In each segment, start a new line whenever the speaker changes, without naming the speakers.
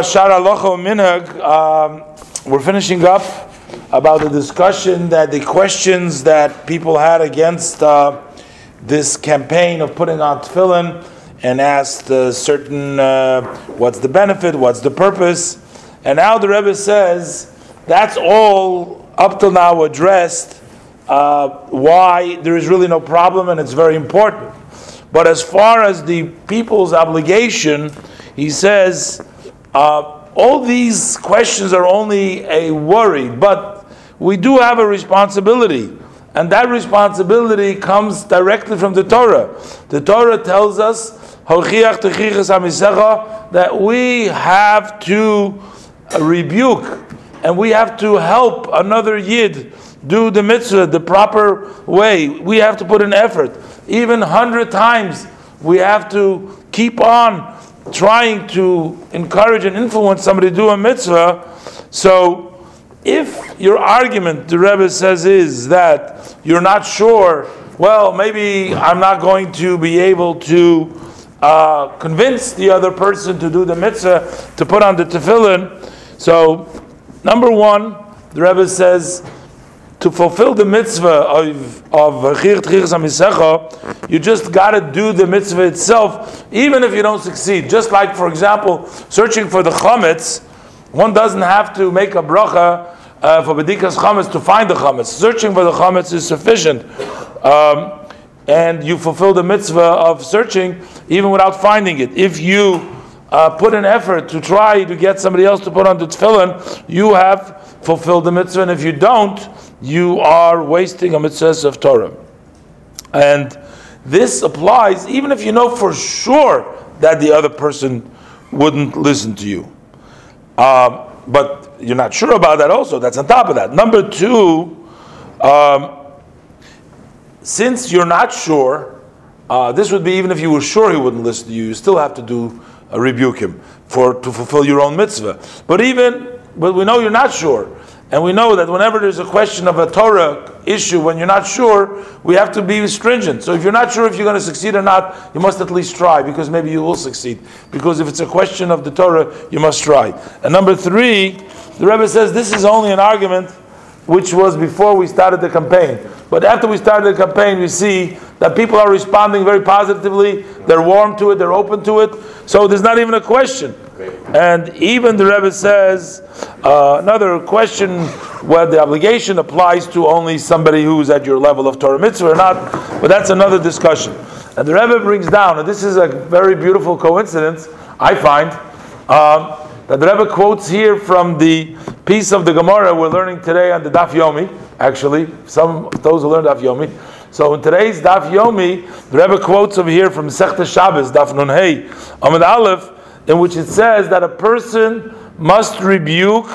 Shaarei Halacha Minhag, um, we're finishing up about the discussion that the questions that people had against uh, this campaign of putting on tefillin and asked uh, certain uh, what's the benefit, what's the purpose, and now the Rebbe says that's all up till now addressed. Uh, why there is really no problem and it's very important. But as far as the people's obligation, he says uh, all these questions are only a worry, but we do have a responsibility. And that responsibility comes directly from the Torah. The Torah tells us that we have to rebuke and we have to help another Yid do the mitzvah the proper way. We have to put an effort. Even hundred times, we have to keep on trying to encourage and influence somebody to do a mitzvah. So, if your argument, the Rebbe says, is that you're not sure, well, maybe I'm not going to be able to uh, convince the other person to do the mitzvah, to put on the tefillin. So, number one, the Rebbe says, to fulfill the mitzvah of of chirchamisecha, you just got to do the mitzvah itself, even if you don't succeed. Just like, for example, searching for the chametz, one doesn't have to make a bracha uh, for bedikas chametz to find the chametz. Searching for the chametz is sufficient, um, and you fulfill the mitzvah of searching even without finding it. If you uh, put an effort to try to get somebody else to put on the tefillin, you have fulfilled the mitzvah, and if you don't, you are wasting a mitzvah of Torah. And this applies even if you know for sure that the other person wouldn't listen to you. Um, but you're not sure about that also. That's on top of that. Number two, um, since you're not sure, uh, this would be even if you were sure he wouldn't listen to you, you still have to do uh, rebuke him for to fulfill your own mitzvah. But even, but we know you're not sure. And we know that whenever there's a question of a Torah issue, when you're not sure, we have to be stringent. So if you're not sure if you're going to succeed or not, you must at least try, because maybe you will succeed. Because if it's a question of the Torah, you must try. And number three, the Rebbe says this is only an argument which was before we started the campaign. But after we started the campaign, we see that people are responding very positively. They're warm to it. They're open to it. So there's not even a question. And even the Rebbe says uh, another question where the obligation applies to only somebody who's at your level of Torah mitzvah or not, but that's another discussion. And the Rebbe brings down, and this is a very beautiful coincidence, I find, um, that the Rebbe quotes here from the piece of the Gemara we're learning today on the Daf Yomi. Actually, some those who learned Daf Yomi. So in today's Daf Yomi, the Rebbe quotes over here from Sechta Shabbos, Daf Nun Hey, Amud Aleph, in which it says that a person must rebuke,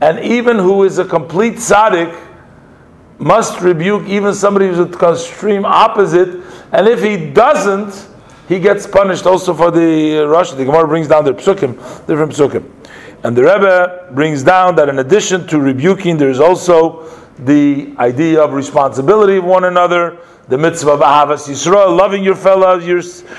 and even who is a complete tzaddik must rebuke even somebody who's a extreme opposite, and if he doesn't, he gets punished also for the rasha. The Gemara brings down the psukim, different psukim. And the Rebbe brings down that in addition to rebuking, there is also the idea of responsibility of one another, the mitzvah of Ahavas Yisrael, loving your fellow yourself,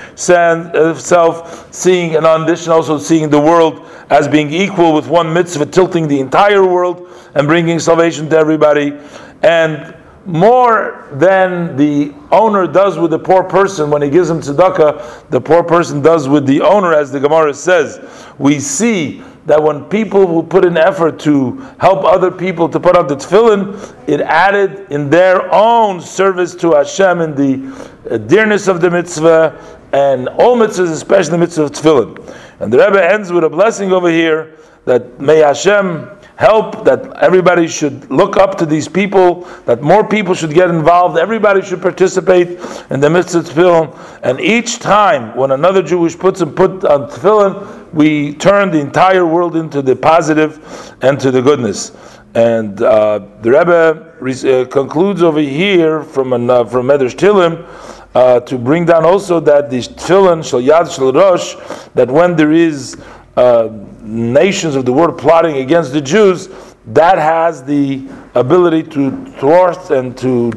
seeing an addition also seeing the world as being equal with one mitzvah, tilting the entire world and bringing salvation to everybody, and more than the owner does with the poor person when he gives him tzedakah, the poor person does with the owner, as the Gemara says. We see that when people will put an effort to help other people to put on the tefillin, it added in their own service to Hashem in the uh, dearness of the mitzvah and all mitzvahs, especially the mitzvah of tefillin. And the Rebbe ends with a blessing over here that may Hashem help that everybody should look up to these people, that more people should get involved, everybody should participate in the mitzvah tefillin, and each time when another Jewish puts him put on tefillin, we turn the entire world into the positive and to the goodness. And uh, the Rebbe uh, concludes over here from an, uh, from Medrash Tilim uh, to bring down also that the tefillin shel yad shel rosh that when there is uh, nations of the world plotting against the Jews, that has the ability to thwart and to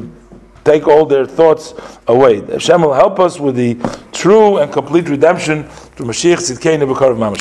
take all their thoughts away. Hashem will help us with the true and complete redemption through Mashiach Tzidkei Mamash.